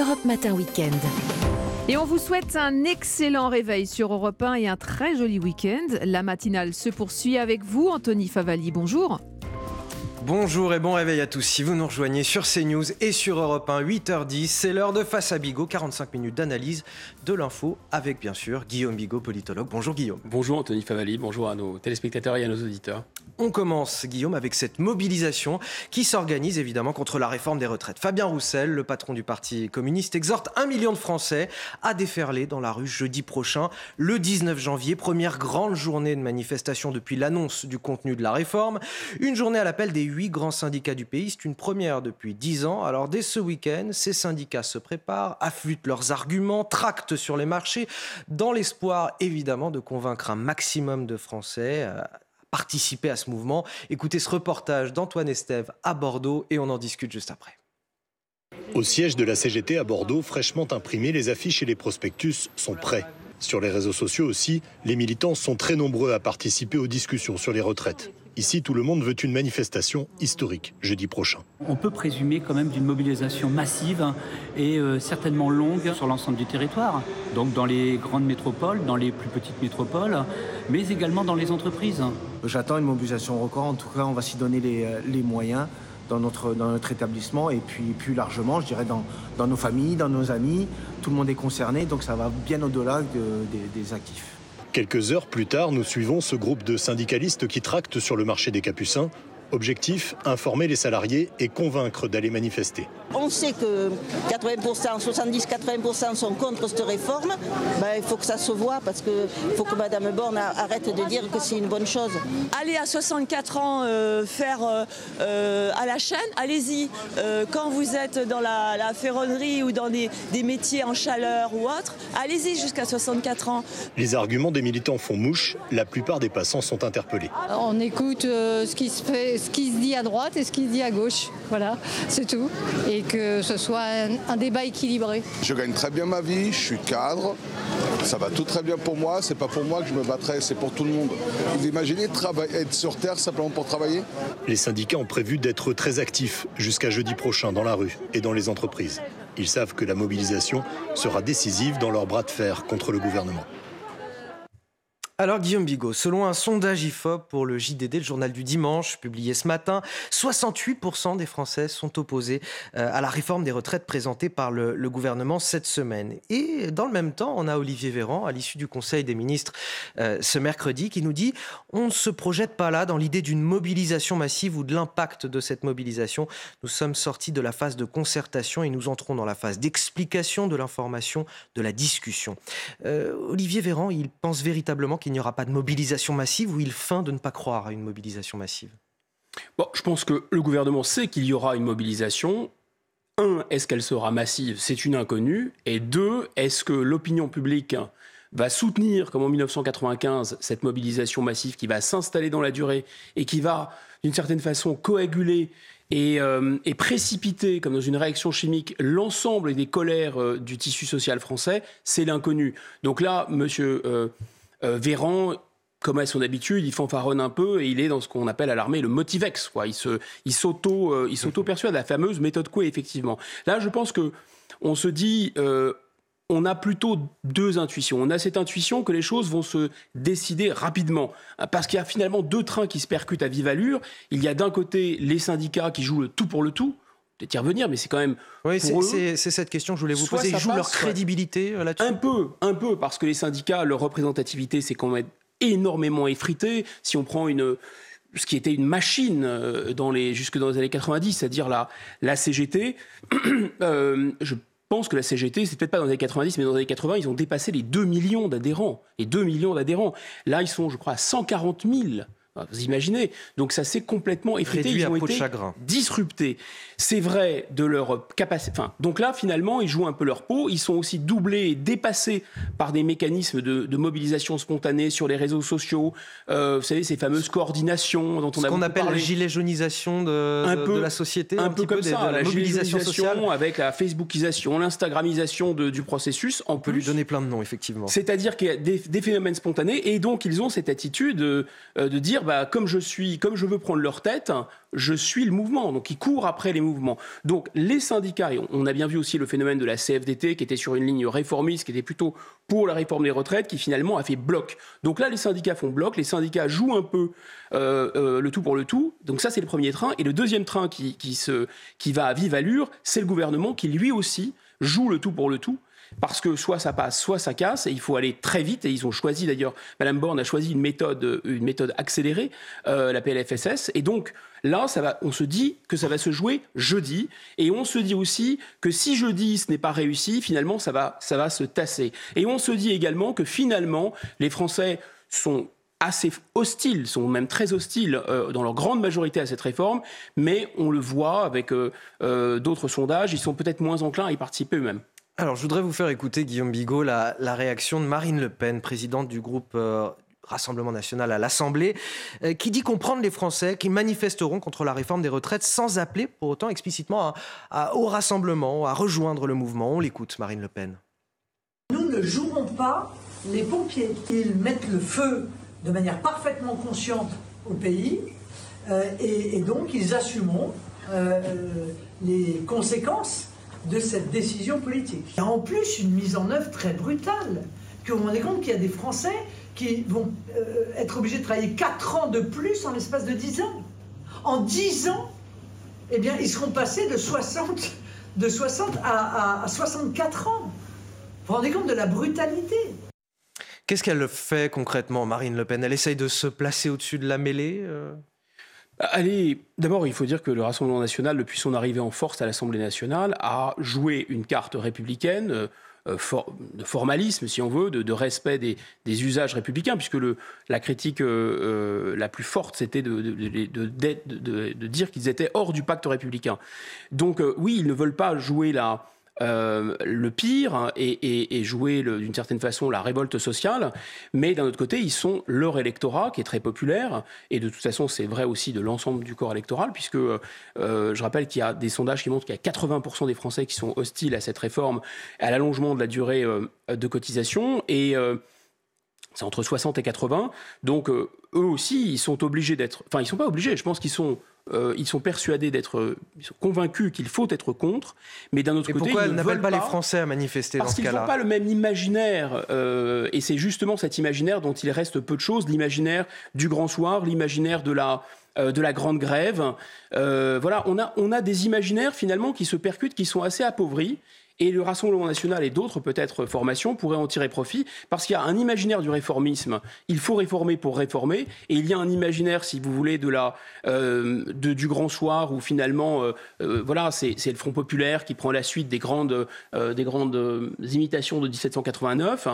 Europe Matin Weekend. Et on vous souhaite un excellent réveil sur Europe 1 et un très joli week-end. La matinale se poursuit avec vous, Anthony Favali. Bonjour. Bonjour et bon réveil à tous. Si vous nous rejoignez sur CNews et sur Europe 1, 8h10, c'est l'heure de Face à Bigot, 45 minutes d'analyse de l'info avec bien sûr Guillaume Bigot, politologue. Bonjour Guillaume. Bonjour Anthony Favali, bonjour à nos téléspectateurs et à nos auditeurs. On commence, Guillaume, avec cette mobilisation qui s'organise évidemment contre la réforme des retraites. Fabien Roussel, le patron du Parti communiste, exhorte un million de Français à déferler dans la rue jeudi prochain, le 19 janvier, première grande journée de manifestation depuis l'annonce du contenu de la réforme. Une journée à l'appel des huit grands syndicats du pays. C'est une première depuis dix ans. Alors dès ce week-end, ces syndicats se préparent, affûtent leurs arguments, tractent sur les marchés, dans l'espoir évidemment de convaincre un maximum de Français à participer à ce mouvement. Écoutez ce reportage d'Antoine Estève à Bordeaux et on en discute juste après. Au siège de la CGT à Bordeaux, fraîchement imprimés, les affiches et les prospectus sont prêts. Sur les réseaux sociaux aussi, les militants sont très nombreux à participer aux discussions sur les retraites. Ici, tout le monde veut une manifestation historique jeudi prochain. On peut présumer quand même d'une mobilisation massive et euh, certainement longue sur l'ensemble du territoire. Donc dans les grandes métropoles, dans les plus petites métropoles, mais également dans les entreprises. J'attends une mobilisation record. En tout cas, on va s'y donner les, euh, les moyens dans notre, dans notre établissement et puis plus largement, je dirais, dans, dans nos familles, dans nos amis. Tout le monde est concerné, donc ça va bien au-delà de, des, des actifs. Quelques heures plus tard, nous suivons ce groupe de syndicalistes qui tractent sur le marché des Capucins Objectif, informer les salariés et convaincre d'aller manifester. On sait que 80%, 70-80% sont contre cette réforme. Ben, il faut que ça se voit parce qu'il faut que Mme Borne arrête de dire que c'est une bonne chose. Allez à 64 ans euh, faire euh, euh, à la chaîne, allez-y. Euh, quand vous êtes dans la, la ferronnerie ou dans des, des, métiers en chaleur ou autre, allez-y jusqu'à 64 ans. Les arguments des militants font mouche. La plupart des passants sont interpellés. On écoute ce qui se fait ce qui se dit à droite et ce qui se dit à gauche. Voilà, c'est tout. Et que ce soit un, un, débat équilibré. Je gagne très bien ma vie, je suis cadre, ça va tout très bien pour moi, c'est pas pour moi que je me battrai, c'est pour tout le monde. Vous imaginez être sur Terre simplement pour travailler? Les syndicats ont prévu d'être très actifs jusqu'à jeudi prochain dans la rue et dans les entreprises. Ils savent que la mobilisation sera décisive dans leur bras de fer contre le gouvernement. Alors Guillaume Bigot, selon un sondage IFOP pour le JDD, le journal du dimanche, publié ce matin, 68% des Français sont opposés à la réforme des retraites présentée par le, le, gouvernement cette semaine. Et dans le même temps, on a Olivier Véran, à l'issue du Conseil des ministres euh, ce mercredi, qui nous dit on ne se projette pas là dans l'idée d'une mobilisation massive ou de l'impact de cette mobilisation. Nous sommes sortis de la phase de concertation et nous entrons dans la phase d'explication de l'information, de la discussion. Euh, Olivier Véran, il pense véritablement qu'il il n'y aura pas de mobilisation massive ou il feint de ne pas croire à une mobilisation massive? Bon, Je pense que le gouvernement sait qu'il y aura une mobilisation. Un, est-ce qu'elle sera massive? C'est une inconnue. Et deux, est-ce que l'opinion publique va soutenir, comme en 1995, cette mobilisation massive qui va s'installer dans la durée et qui va, d'une certaine façon, coaguler et, euh, précipiter, comme dans une réaction chimique, l'ensemble des colères euh, du tissu social français, c'est l'inconnu. Donc là, monsieur euh, Véran, comme à son habitude, il fanfaronne un peu et il est dans ce qu'on appelle à l'armée le motivex. Il, se, il, s'auto, euh, il s'auto-persuade, la fameuse méthode Coué, effectivement. Là, je pense que on se dit, euh, on a plutôt deux intuitions. On a cette intuition que les choses vont se décider rapidement, parce qu'il y a finalement deux trains qui se percutent à vive allure. Il y a d'un côté les syndicats qui jouent le tout pour le tout, peut-être y revenir, mais c'est quand même. Oui, c'est cette question que je voulais vous poser. Ils jouent leur crédibilité ouais. là-dessus Un peu, un peu, parce que les syndicats, leur représentativité, c'est quand même énormément effrité. Si on prend une ce qui était une machine dans les, jusque dans les années 90, c'est-à-dire la, la CGT, euh, je pense que la CGT, c'est peut-être pas dans les années 90, mais dans les années 80, ils ont dépassé les 2 millions d'adhérents. Les 2 millions d'adhérents. Là, ils sont, je crois, à 140 000. Vous imaginez Donc ça s'est complètement effrité. Ils ont été disruptés. C'est vrai de leur capacité. Enfin, donc là, finalement, ils jouent un peu leur peau. Ils sont aussi doublés et dépassés par des mécanismes de, de mobilisation spontanée sur les réseaux sociaux. Euh, vous savez, ces fameuses coordinations dont on Ce a qu'on appelle parlé. la gilet jaunisation de, un peu, de la société, un, un, peu comme peu ça, de, la, mobilisation sociale, avec la Facebookisation, l'Instagramisation du processus. En on peut plus, lui donner plein de noms, effectivement. C'est-à-dire qu'il y a des, des, phénomènes spontanés et donc ils ont cette attitude de, de dire bah, comme je suis, comme je veux prendre leur tête, je suis le mouvement. Donc, ils courent après les mouvements. Donc, les syndicats, et on a bien vu aussi le phénomène de la CFDT qui était sur une ligne réformiste, qui était plutôt pour la réforme des retraites, qui finalement a fait bloc. Donc là, les syndicats font bloc, les syndicats jouent un peu euh, euh, le tout pour le tout. Donc ça, c'est le premier train. Et le deuxième train qui, qui, se, qui va à vive allure, c'est le gouvernement qui lui aussi joue le tout pour le tout parce que soit ça passe, soit ça casse, et il faut aller très vite. Et ils ont choisi d'ailleurs, Madame Borne a choisi une méthode, une méthode accélérée, euh, la PLFSS. Et donc là, on se dit que ça va se jouer jeudi, et on se dit aussi que si jeudi ce n'est pas réussi, finalement ça va, ça va se tasser. Et on se dit également que finalement les Français sont assez hostiles, sont même très hostiles euh, dans leur grande majorité à cette réforme, mais on le voit avec euh, d'autres sondages, ils sont peut-être moins enclins à y participer eux-mêmes. Alors, je voudrais vous faire écouter, Guillaume Bigot, la, réaction de Marine Le Pen, présidente du groupe euh, Rassemblement national à l'Assemblée, euh, qui dit comprendre les Français qui manifesteront contre la réforme des retraites sans appeler pour autant explicitement au rassemblement, à rejoindre le mouvement. On l'écoute, Marine Le Pen. Nous ne jouerons pas les pompiers. Ils mettent le feu de manière parfaitement consciente au pays euh, et, donc ils assumeront les conséquences de cette décision politique. Il y a en plus une mise en œuvre très brutale. Que vous vous rendez compte qu'il y a des Français qui vont euh, être obligés de travailler 4 ans de plus en l'espace de 10 ans. En 10 ans, eh bien, ils seront passés de 60, de 60 à, 64 ans. Vous vous rendez compte de la brutalité Qu'est-ce qu'elle fait concrètement, Marine Le Pen? Elle essaye de se placer au-dessus de la mêlée euh? Allez, d'abord, il faut dire que le Rassemblement national, depuis son arrivée en force à l'Assemblée nationale, a joué une carte républicaine. Euh, de formalisme, si on veut, de, respect des, usages républicains, puisque la critique euh, euh, la plus forte, c'était de, dire qu'ils étaient hors du pacte républicain. Donc oui, ils ne veulent pas jouer la, euh, le pire et, jouer d'une certaine façon la révolte sociale, mais d'un autre côté, ils sont leur électorat qui est très populaire, et de toute façon, c'est vrai aussi de l'ensemble du corps électoral, puisque euh, je rappelle qu'il y a des sondages qui montrent qu'il y a 80% des Français qui sont hostiles à cette réforme, à l'allongement de la durée euh, de cotisation, et c'est entre 60 et 80, donc eux aussi, ils sont obligés d'être, enfin, ils sont pas obligés, je pense qu'ils sont euh, ils sont persuadés d'être euh, convaincus qu'il faut être contre, mais d'un autre côté, pourquoi ils n'appellent pas, les Français à manifester Parce qu'ils n'ont pas le même imaginaire, euh, et c'est justement cet imaginaire dont il reste peu de choses, l'imaginaire du grand soir, l'imaginaire de la de la grande grève. voilà, on a, on a des imaginaires finalement qui se percutent, qui sont assez appauvris et le Rassemblement national et d'autres peut-être formations pourraient en tirer profit parce qu'il y a un imaginaire du réformisme. Il faut réformer pour réformer. Et il y a un imaginaire, si vous voulez, de la, euh, de, du grand soir où finalement, euh, euh, voilà, c'est le Front populaire qui prend la suite des grandes, des grandes imitations de 1789.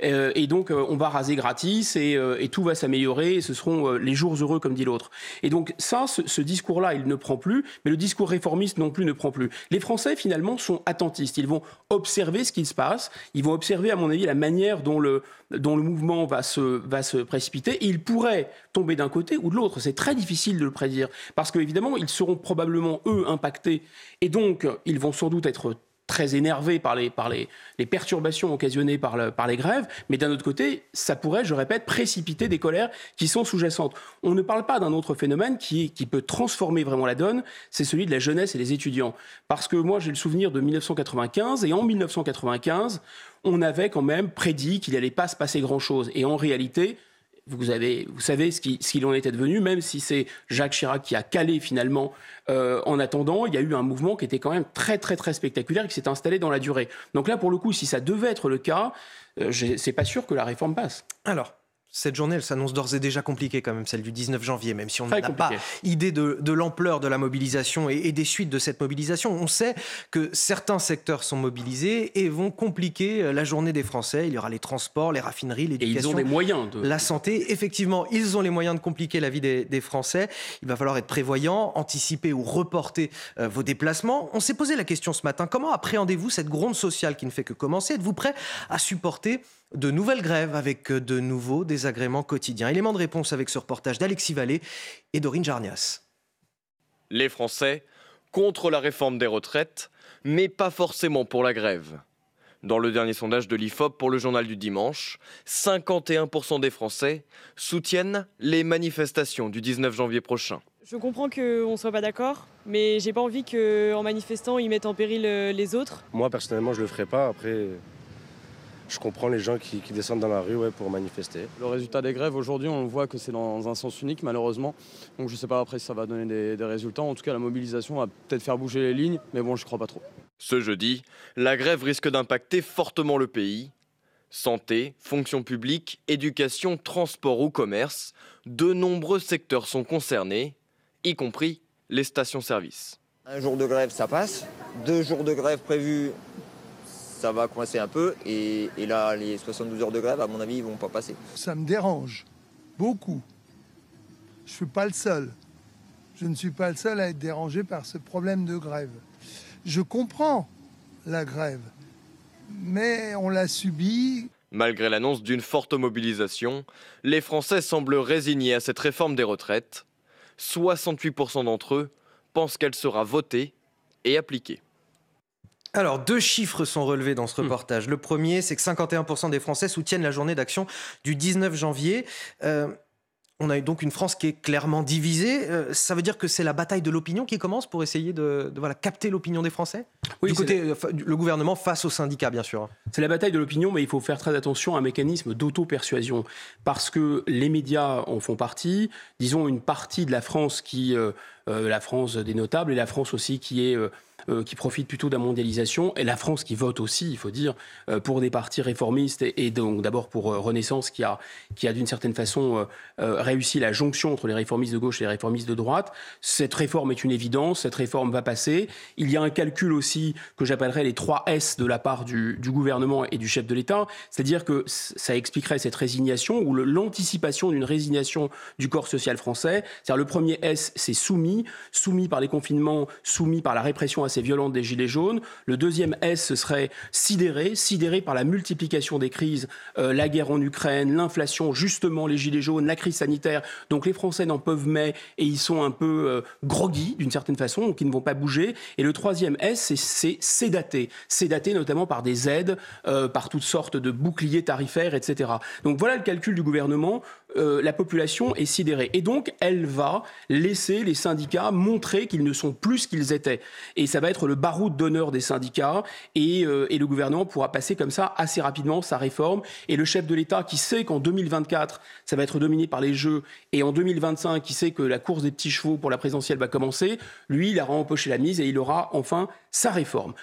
et donc, on va raser gratis et, et tout va s'améliorer. Ce seront les jours heureux, comme dit l'autre. Et donc, ça, ce, discours-là, il ne prend plus. Mais le discours réformiste non plus ne prend plus. Les Français, finalement, sont attentistes. Vont observer ce qui se passe. Ils vont observer, à mon avis, la manière dont le, dont le mouvement va se, va se précipiter. Et ils pourraient tomber d'un côté ou de l'autre. C'est très difficile de le prédire. Parce qu'évidemment, ils seront probablement, eux, impactés. Et donc, ils vont sans doute être très énervé par les, par les, les perturbations occasionnées par, le, par les grèves, mais d'un autre côté, ça pourrait, je répète, précipiter des colères qui sont sous-jacentes. On ne parle pas d'un autre phénomène qui, qui peut transformer vraiment la donne, c'est celui de la jeunesse et des étudiants. Parce que moi, j'ai le souvenir de 1995, et en 1995, on avait quand même prédit qu'il n'allait pas se passer grand-chose. Et en réalité, vous, avez, vous savez ce qu'il en était devenu, même si c'est Jacques Chirac qui a calé finalement. Euh, en attendant, il y a eu un mouvement qui était quand même très très très spectaculaire et qui s'est installé dans la durée. Donc là, pour le coup, si ça devait être le cas, euh, c'est pas sûr que la réforme passe. Alors, cette journée, elle s'annonce d'ores et déjà compliquée quand même, celle du 19 janvier, même si on n'a pas idée de, l'ampleur de la mobilisation et, des suites de cette mobilisation. On sait que certains secteurs sont mobilisés et vont compliquer euh, la journée des Français. Il y aura les transports, les raffineries, l'éducation. ils ont des moyens de... La santé. Effectivement, ils ont les moyens de compliquer la vie des, Français. Il va falloir être prévoyant, anticiper ou reporter euh, vos déplacements. On s'est posé la question ce matin, comment appréhendez-vous cette gronde sociale qui ne fait que commencer? Êtes-vous prêt à supporter de nouvelles grèves avec euh, de nouveaux désagréments quotidiens. Élément de réponse avec ce reportage d'Alexis Vallée et Dorine Jarnias. Les Français contre la réforme des retraites, mais pas forcément pour la grève. Dans le dernier sondage de l'IFOP pour le journal du dimanche, 51% des Français soutiennent les manifestations du 19 janvier prochain. Je comprends qu'on ne soit pas d'accord, mais j'ai pas envie qu'en manifestant, ils mettent en péril euh, les autres. Moi, personnellement, je le ferai pas. Après, je comprends les gens qui, descendent dans la rue ouais, pour manifester. Le résultat des grèves, aujourd'hui, on voit que c'est dans un sens unique, malheureusement. Donc je ne sais pas après si ça va donner des, des résultats. En tout cas, la mobilisation va peut-être faire bouger les lignes, mais bon, je ne crois pas trop. Ce jeudi, la grève risque d'impacter fortement le pays. Santé, fonction publique, éducation, transport ou commerce, de nombreux secteurs sont concernés y compris les stations-service. Un jour de grève, ça passe. Deux jours de grève prévus, ça va coincer un peu. Et, là, les 72 heures de grève, à mon avis, ils vont pas passer. Ça me dérange beaucoup. Je ne suis pas le seul. Je ne suis pas le seul à être dérangé par ce problème de grève. Je comprends la grève, mais on l'a subie. Malgré l'annonce d'une forte mobilisation, les Français semblent résignés à cette réforme des retraites 68% d'entre eux pensent qu'elle sera votée et appliquée. Alors, deux chiffres sont relevés dans ce Hmm. reportage. Le premier, c'est que 51% des Français soutiennent la journée d'action du 19 janvier. Euh, on a donc une France qui est clairement divisée. Euh, ça veut dire que c'est la bataille de l'opinion qui commence pour essayer de, de, voilà, capter l'opinion des Français? Oui, Du côté, euh, le gouvernement face aux syndicats, bien sûr. C'est la bataille de l'opinion, mais il faut faire très attention à un mécanisme d'auto-persuasion. Parce que les médias en font partie. Disons une partie de la France qui, euh, la France des notables, et la France aussi qui est. Euh, qui profite plutôt de la mondialisation, et la France qui vote aussi, il faut dire, euh, pour des partis réformistes, et, donc d'abord pour euh, Renaissance, qui a, qui a d'une certaine façon réussi la jonction entre les réformistes de gauche et les réformistes de droite. Cette réforme est une évidence, cette réforme va passer. Il y a un calcul aussi que j'appellerais les trois S de la part du, gouvernement et du chef de l'État, c'est-à-dire que ça expliquerait cette résignation, ou l'anticipation d'une résignation du corps social français. C'est-à-dire le premier S, c'est soumis, soumis par les confinements, soumis par la répression assez violente des Gilets jaunes. Le deuxième S, ce serait sidéré, sidéré par la multiplication des crises, euh, la guerre en Ukraine, l'inflation, justement les Gilets jaunes, la crise sanitaire. Donc les Français n'en peuvent mais et ils sont un peu euh, groggy d'une certaine façon, donc ils ne vont pas bouger. Et le troisième S, c'est sédaté, sédaté notamment par des aides, euh, par toutes sortes de boucliers tarifaires, etc. Donc voilà le calcul du gouvernement. Euh, la population est sidérée. Et donc, elle va laisser les syndicats montrer qu'ils ne sont plus ce qu'ils étaient. Et ça va être le baroud d'honneur des syndicats. Et, euh, et, le gouvernement pourra passer comme ça assez rapidement sa réforme. Et le chef de l'État qui sait qu'en 2024, ça va être dominé par les jeux, et en 2025, qui sait que la course des petits chevaux pour la présidentielle va commencer, lui, il aura empoché la mise et il aura enfin sa réforme.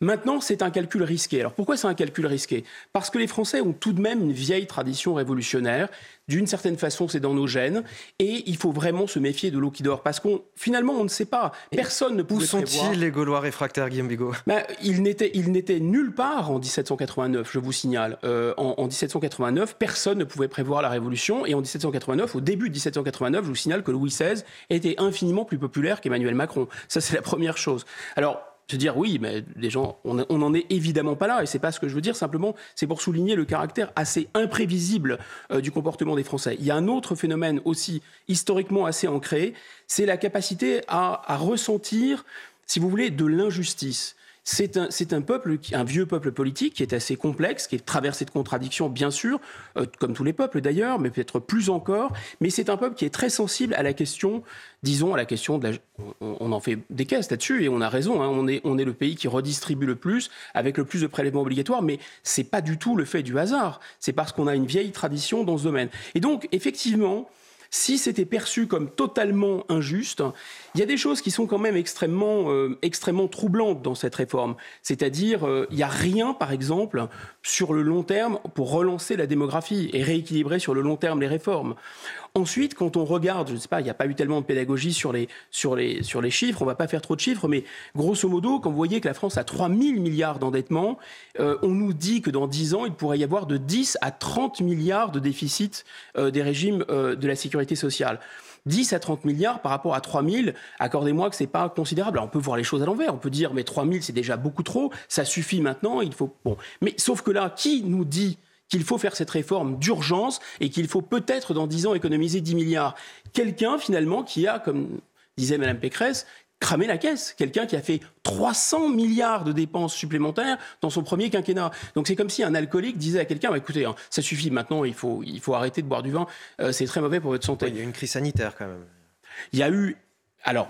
Maintenant, c'est un calcul risqué. Alors pourquoi c'est un calcul risqué? Parce que les Français ont tout de même une vieille tradition révolutionnaire. D'une certaine façon, c'est dans nos gènes. Et il faut vraiment se méfier de l'eau qui dort. Parce qu'on, finalement, on ne sait pas. Personne ne pouvait Où sont-ils, les Gaulois réfractaires, Guillaume Bigot? Ben, Ils n'étaient nulle part en 1789, je vous signale. Euh, en, en, 1789, personne ne pouvait prévoir la Révolution. Et en 1789, au début de 1789, je vous signale que Louis XVI était infiniment plus populaire qu'Emmanuel Macron. Ça, c'est la première chose. Alors, se dire oui, mais les gens, on n'en est évidemment pas là, et c'est pas ce que je veux dire. Simplement, c'est pour souligner le caractère assez imprévisible euh, du comportement des Français. Il y a un autre phénomène aussi historiquement assez ancré, c'est la capacité à, à ressentir, si vous voulez, de l'injustice. C'est un, un, peuple, un vieux peuple politique qui est assez complexe, qui est traversé de contradictions, bien sûr, euh, comme tous les peuples d'ailleurs, mais peut-être plus encore. Mais c'est un peuple qui est très sensible à la question, disons, à la question de la. On, en fait des caisses là-dessus, et on a raison. Hein, on, est, on est le pays qui redistribue le plus, avec le plus de prélèvements obligatoires, mais c'est pas du tout le fait du hasard. C'est parce qu'on a une vieille tradition dans ce domaine. Et donc, effectivement, si c'était perçu comme totalement injuste, il y a des choses qui sont quand même extrêmement, euh, troublantes dans cette réforme. C'est-à-dire, euh, il n'y a rien, par exemple, sur le long terme pour relancer la démographie et rééquilibrer sur le long terme les réformes. Ensuite, quand on regarde, je ne sais pas, il n'y a pas eu tellement de pédagogie sur les, sur les, sur les chiffres, on ne va pas faire trop de chiffres, mais grosso modo, quand vous voyez que la France a 3 000 milliards d'endettement, euh, on nous dit que dans 10 ans, il pourrait y avoir de 10 à 30 milliards de déficit euh, des régimes euh, de la sécurité sociale. 10 à 30 milliards par rapport à 3 000, accordez-moi que c'est pas considérable. Alors on peut voir les choses à l'envers. On peut dire, mais 3 000, c'est déjà beaucoup trop. Ça suffit maintenant. Il faut. Bon. Mais sauf que là, qui nous dit qu'il faut faire cette réforme d'urgence et qu'il faut peut-être dans 10 ans économiser 10 milliards Quelqu'un, finalement, qui a, comme disait Mme Pécresse, cramer la caisse. Quelqu'un qui a fait 300 milliards de dépenses supplémentaires dans son premier quinquennat. Donc c'est comme si un alcoolique disait à quelqu'un, bah, écoutez, hein, ça suffit maintenant, il faut, il faut arrêter de boire du vin, euh, c'est très mauvais pour votre santé. il y a une crise sanitaire quand même. Il y a eu alors,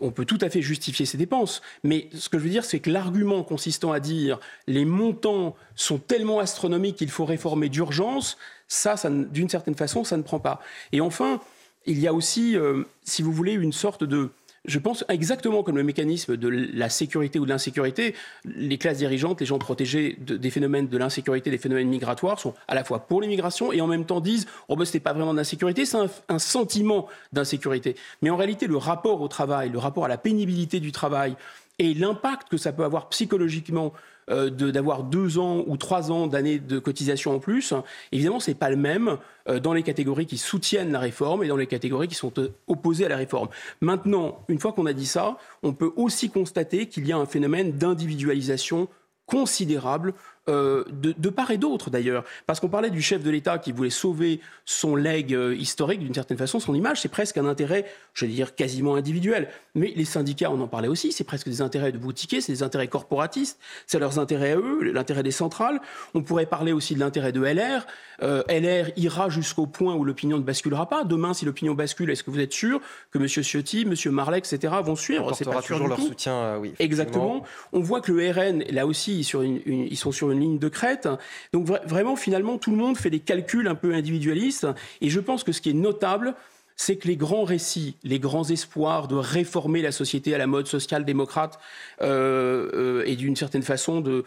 on peut, tout à fait justifier ces dépenses, mais ce que je veux dire, c'est que l'argument consistant à dire les montants sont tellement astronomiques qu'il faut réformer d'urgence, ça, ça d'une certaine façon, ça ne prend pas. Et enfin, il y a aussi, euh, si vous voulez, une sorte de je pense exactement comme le mécanisme de la sécurité ou de l'insécurité, les classes dirigeantes, les gens protégés des phénomènes de l'insécurité, des phénomènes migratoires, sont à la fois pour l'immigration et en même temps disent oh ben n'est pas vraiment d'insécurité, c'est un, un, sentiment d'insécurité. Mais en réalité, le rapport au travail, le rapport à la pénibilité du travail et l'impact que ça peut avoir psychologiquement euh, d'avoir deux ans ou trois ans d'années de cotisation en plus, évidemment, ce n'est pas le même euh, dans les catégories qui soutiennent la réforme et dans les catégories qui sont euh, opposées à la réforme. Maintenant, une fois qu'on a dit ça, on peut aussi constater qu'il y a un phénomène d'individualisation considérable euh, de, part et d'autre d'ailleurs. Parce qu'on parlait du chef de l'État qui voulait sauver son legs euh, historique d'une certaine façon, son image, c'est presque un intérêt, je vais dire, quasiment individuel. Mais les syndicats, on en parlait aussi, c'est presque des intérêts de boutiquiers, c'est des intérêts corporatistes, c'est leurs intérêts à eux, l'intérêt des centrales. On pourrait parler aussi de l'intérêt de LR. Euh, LR ira jusqu'au point où l'opinion ne basculera pas. Demain, si l'opinion bascule, est-ce que vous êtes sûr que M. Ciotti, M. Marley, etc. vont suivre? C'est toujours leur soutien, oui. Exactement. On voit que le RN, là aussi, sur ils sont sur une ligne de crête. Donc vraiment, finalement, tout le monde fait des calculs un peu individualistes. Et je pense que ce qui est notable, c'est que les grands récits, les grands espoirs de réformer la société à la mode social-démocrate euh, euh, et d'une certaine façon de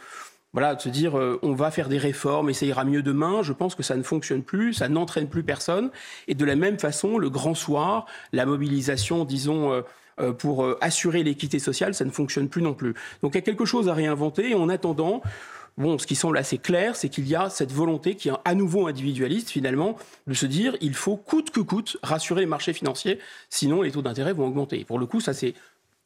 voilà, de se dire euh, on va faire des réformes et ça ira mieux demain, je pense que ça ne fonctionne plus, ça n'entraîne plus personne. Et de la même façon, le grand soir, la mobilisation, disons, pour assurer l'équité sociale, ça ne fonctionne plus non plus. Donc il y a quelque chose à réinventer. Et en attendant, Bon, ce qui semble assez clair, c'est qu'il y a cette volonté qui est à nouveau individualiste finalement de se dire il faut coûte que coûte rassurer les marchés financiers, sinon les taux d'intérêt vont augmenter. Et pour le coup, ça c'est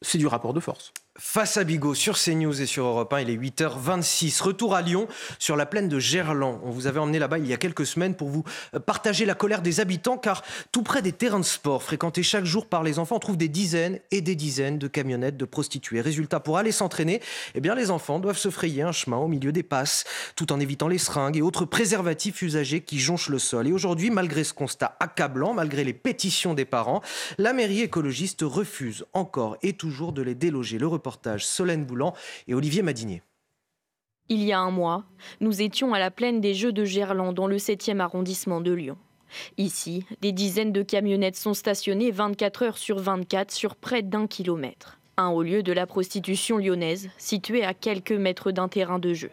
c'est du rapport de force. Face à Bigot sur CNews et sur Europe 1, il est 8h26. Retour à Lyon, sur la plaine de Gerland. On vous avait emmené là-bas il y a quelques semaines pour vous euh, partager la colère des habitants, car tout près des terrains de sport fréquentés chaque jour par les enfants, on trouve des dizaines et des dizaines de camionnettes de prostituées. Résultat, pour aller s'entraîner, eh bien, les enfants doivent se frayer un chemin au milieu des passes, tout en évitant les seringues et autres préservatifs usagés qui jonchent le sol. Et aujourd'hui, malgré ce constat accablant, malgré les pétitions des parents, la mairie écologiste refuse encore et toujours de les déloger. Reportage Solène Boulan et Olivier Madinier. Il y a un mois, nous étions à la plaine des Jeux de Gerland dans le 7e arrondissement de Lyon. Ici, des dizaines de camionnettes sont stationnées 24 heures sur 24 sur près d'un kilomètre. Un haut lieu de la prostitution lyonnaise, situé à quelques mètres d'un terrain de jeu.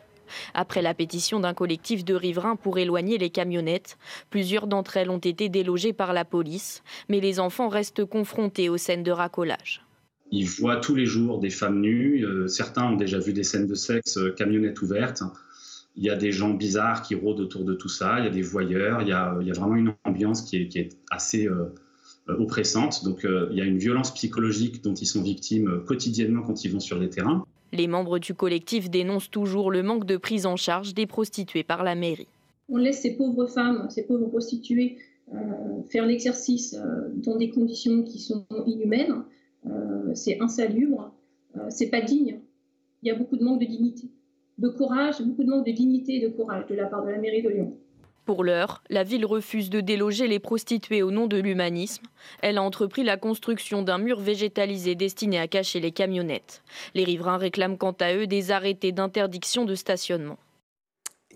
Après la pétition d'un collectif de riverains pour éloigner les camionnettes, plusieurs d'entre elles ont été délogées par la police, mais les enfants restent confrontés aux scènes de racolage. Ils voient tous les jours des femmes nues. Euh, certains ont déjà vu des scènes de sexe, euh, camionnettes ouvertes. Il y a des gens bizarres qui rôdent autour de tout ça. Il y a des voyeurs. Il y a, vraiment une ambiance qui est, assez euh, oppressante. Donc il y a une violence psychologique dont ils sont victimes quotidiennement quand ils vont sur les terrains. Les membres du collectif dénoncent toujours le manque de prise en charge des prostituées par la mairie. On laisse ces pauvres femmes, ces pauvres prostituées faire l'exercice dans des conditions qui sont inhumaines. Euh, c'est insalubre, euh, c'est pas digne. Il y a beaucoup de manque de dignité, de courage, beaucoup de manque de dignité et de courage de la part de la mairie de Lyon. Pour l'heure, la ville refuse de déloger les prostituées au nom de l'humanisme. Elle a entrepris la construction d'un mur végétalisé destiné à cacher les camionnettes. Les riverains réclament quant à eux des arrêtés d'interdiction de stationnement.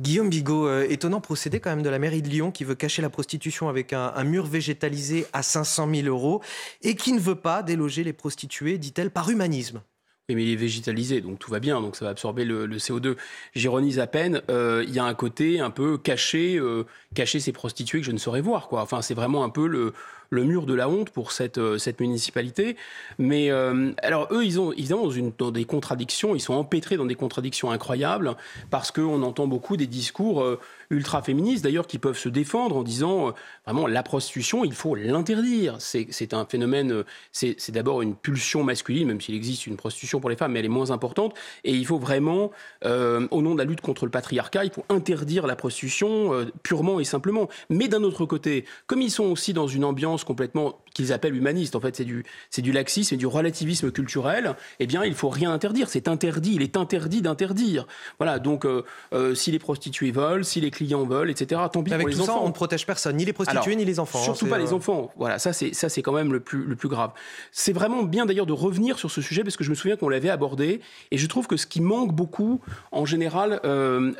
Guillaume Bigot, euh, étonnant procédé quand même de la mairie de Lyon qui veut cacher la prostitution avec un, mur végétalisé à 500 000 euros et qui ne veut pas déloger les prostituées, dit-elle, par humanisme. Oui, mais il est végétalisé, donc tout va bien, donc ça va absorber le, CO2. J'ironise à peine, euh, il y a un côté un peu caché, euh, cacher ces prostituées que je ne saurais voir. Enfin, c'est vraiment un peu le, le mur de la honte pour cette, euh, cette municipalité. Mais euh, alors eux, ils ont évidemment dans, dans, des contradictions, ils sont empêtrés dans des contradictions incroyables parce qu'on entend beaucoup des discours euh, ultra féministes d'ailleurs qui peuvent se défendre en disant vraiment la prostitution, il faut l'interdire. C'est un phénomène, c'est d'abord une pulsion masculine, même s'il existe une prostitution pour les femmes, mais elle est moins importante. Et il faut vraiment, au nom de la lutte contre le patriarcat, il faut interdire la prostitution purement et simplement. Mais d'un autre côté, comme ils sont aussi dans une ambiance complètement qu'ils appellent humaniste. En fait, c'est du, c'est du laxisme et du relativisme culturel. Eh bien, il faut rien interdire. C'est interdit. Il est interdit d'interdire. Voilà. Donc, euh, euh, si les prostituées veulent, si les clients veulent, etc. Tant pis Avec pour les tout enfants. ça, on ne protège personne, ni les prostituées, ni les enfants. hein, Surtout pas les euh, enfants. Voilà, ça c'est ça c'est quand même le plus le plus grave. C'est vraiment bien d'ailleurs de revenir sur ce sujet parce que je me souviens qu'on l'avait abordé et je trouve que ce qui manque beaucoup en général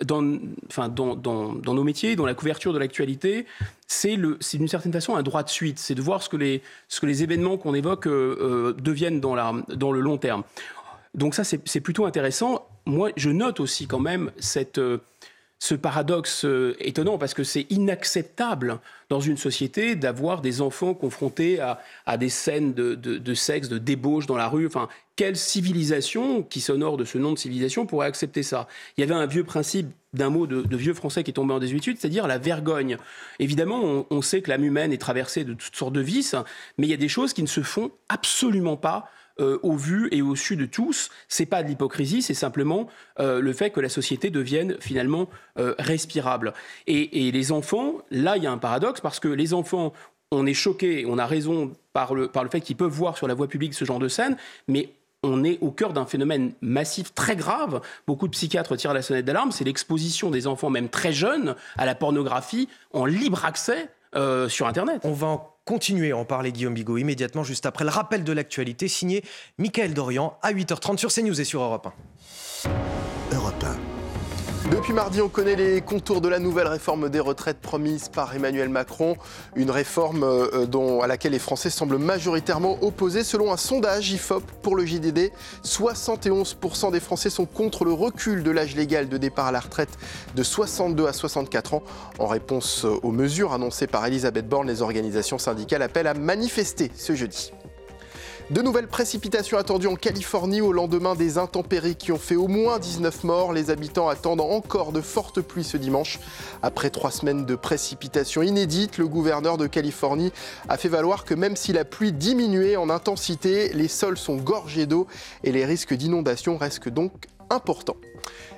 dans enfin dans, dans, dans nos métiers, dans la couverture de l'actualité, c'est d'une certaine façon un droit de suite, c'est de voir ce que les ce que les événements qu'on évoque euh, euh, deviennent dans le long terme. Donc ça c'est c'est plutôt intéressant. Moi je note aussi quand même cette euh, ce paradoxe euh, étonnant parce que c'est inacceptable dans une société d'avoir des enfants confrontés à, des scènes de, sexe, de débauche dans la rue. Enfin, quelle civilisation qui s'honore de ce nom de civilisation pourrait accepter ça? Il y avait un vieux principe d'un mot de, vieux français qui est tombé en désuétude, c'est-à-dire la vergogne. Évidemment, on sait que l'âme humaine est traversée de toutes sortes de vices, mais il y a des choses qui ne se font absolument pas euh, au vu et au su de tous. C'est pas de l'hypocrisie, c'est simplement euh, le fait que la société devienne finalement euh, respirable. Et, les enfants, là, il y a un paradoxe parce que les enfants, on est choqué, on a raison par le, par le fait qu'ils peuvent voir sur la voie publique ce genre de scène, mais on est au cœur d'un phénomène massif très grave. Beaucoup de psychiatres tirent la sonnette d'alarme. C'est l'exposition des enfants, même très jeunes, à la pornographie en libre accès sur Internet. On continuer à en parler, Guillaume Bigot, immédiatement, juste après le rappel de l'actualité, signé Michael Dorian à 8h30 sur CNews et sur Europe 1. Europe 1. Depuis mardi, on connaît les contours de la nouvelle réforme des retraites promise par Emmanuel Macron. Une réforme euh, dont, à laquelle les Français semblent majoritairement opposés. Selon un sondage IFOP pour le JDD, 71% des Français sont contre le recul de l'âge légal de départ à la retraite de 62 à 64 ans. En réponse aux mesures annoncées par Elisabeth Borne, les organisations syndicales appellent à manifester ce jeudi. De nouvelles précipitations attendues en Californie au lendemain des intempéries qui ont fait au moins 19 morts. Les habitants attendent encore de fortes pluies ce dimanche. Après trois semaines de précipitations inédites, le gouverneur de Californie a fait valoir que même si la pluie diminuait en intensité, les sols sont gorgés d'eau et les risques d'inondation restent donc importants.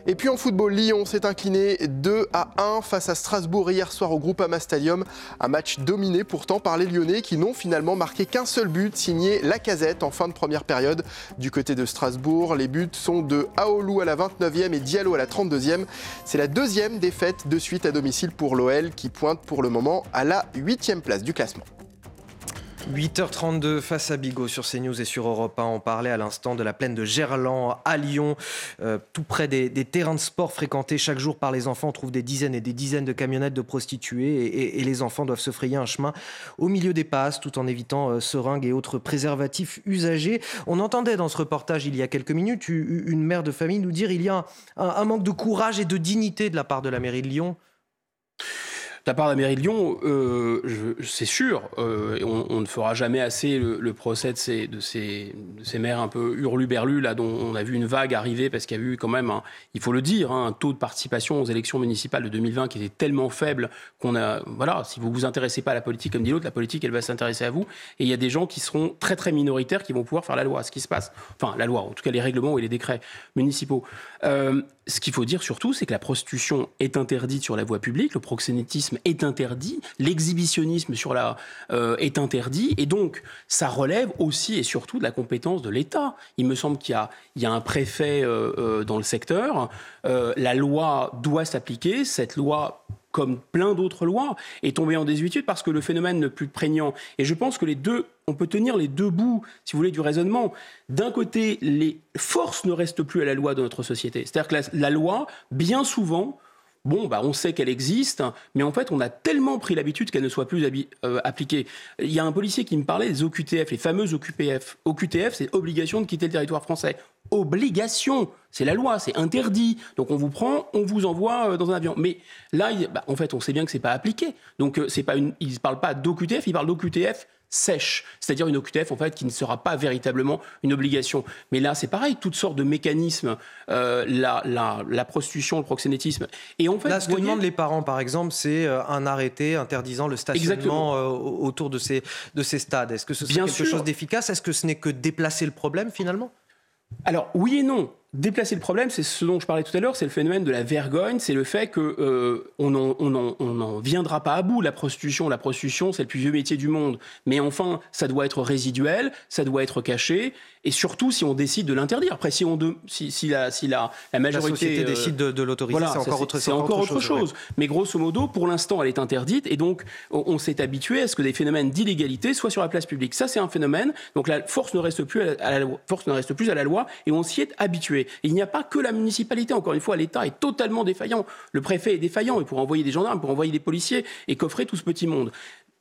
Et puis en football, Lyon s'est incliné 2 à 1 face à Strasbourg hier soir au Groupama Stadium. Un match dominé pourtant par les Lyonnais qui n'ont finalement marqué qu'un seul but, signé Lacazette en fin de première période. Du côté de Strasbourg, les buts sont de Aoulou à la 29e et Diallo à la 32e. C'est la deuxième défaite de suite à domicile pour l'OL qui pointe pour le moment à la 8e place du classement. 8h32 face à Bigot sur CNews et sur Europe 1. On parlait à l'instant de la plaine de Gerland à Lyon, euh, tout près des, terrains de sport fréquentés chaque jour par les enfants. On trouve des dizaines et des dizaines de camionnettes de prostituées et, les enfants doivent se frayer un chemin au milieu des passes tout en évitant euh, seringues et autres préservatifs usagés. On entendait dans ce reportage il y a quelques minutes une mère de famille nous dire il y a un manque de courage et de dignité de la part de la mairie de Lyon. De la part de la mairie de Lyon, euh, c'est sûr, euh, on, on ne fera jamais assez le, le procès de ces, de, ces, de ces maires un peu hurluberlus, là, dont on a vu une vague arriver, parce qu'il y a eu quand même, un, il faut le dire, hein, un taux de participation aux élections municipales de 2020 qui était tellement faible qu'on a. Voilà, si vous vous intéressez pas à la politique comme dit l'autre, la politique, elle va s'intéresser à vous. Et il y a des gens qui seront très, très minoritaires qui vont pouvoir faire la loi, ce qui se passe. Enfin, la loi, en tout cas les règlements et les décrets municipaux. Euh, ce qu'il faut dire surtout, c'est que la prostitution est interdite sur la voie publique, le proxénétisme est interdit, l'exhibitionnisme sur la euh, est interdit, et donc ça relève aussi et surtout de la compétence de l'État. Il me semble qu'il y a, un préfet euh, euh, dans le secteur, la loi doit s'appliquer, cette loi comme plein d'autres lois, est tombée en désuétude parce que le phénomène n'est plus prégnant. Et je pense que les deux, on peut tenir les deux bouts, si vous voulez, du raisonnement. D'un côté, les forces ne restent plus à la loi de notre société. C'est-à-dire que la loi, bien souvent, Bon, bah, on sait qu'elle existe, mais en fait, on a tellement pris l'habitude qu'elle ne soit plus euh, appliquée. Il y a un policier qui me parlait des OQTF, les fameuses OQPF. OQTF, c'est obligation de quitter le territoire français. Obligation, c'est la loi, c'est interdit. Donc on vous prend, on vous envoie euh, dans un avion. Mais là, bah, en fait, on sait bien que c'est pas appliqué. Donc euh, c'est pas une, ils ne parlent pas d'OQTF, ils parlent d'OQTF sèche, c'est-à-dire une OQTF en fait qui ne sera pas véritablement une obligation. Mais là, c'est pareil, toutes sortes de mécanismes, euh, la, la, la prostitution, le proxénétisme. Et en fait, Là, ce vous que voyez- demandent les parents, par exemple, c'est euh, un arrêté interdisant le stationnement euh, autour de ces, de ces stades. Est-ce que ce serait Bien quelque sûr. chose d'efficace? Est-ce que ce n'est que déplacer le problème finalement? Alors oui et non. Déplacer le problème, c'est ce dont je parlais tout à l'heure, c'est le phénomène de la vergogne, c'est le fait qu'on euh, n'en viendra pas à bout. La prostitution, la prostitution, c'est le plus vieux métier du monde. Mais enfin, ça doit être résiduel, ça doit être caché, et surtout si on décide de l'interdire. Après, si, on si, si, la, si la, la majorité... La société euh, décide de, l'autoriser, c'est encore, autre, c'est encore autre chose. Mais grosso modo, pour l'instant, elle est interdite, et donc on, s'est habitué à ce que des phénomènes d'illégalité soient sur la place publique. Ça, c'est un phénomène. Donc la force ne reste plus à la, force ne reste plus à la loi, et on s'y est habitué. Et il n'y a pas que la municipalité. Encore une fois, l'État est totalement défaillant. Le préfet est défaillant. Il pourrait envoyer des gendarmes, pour envoyer des policiers et coffrer tout ce petit monde.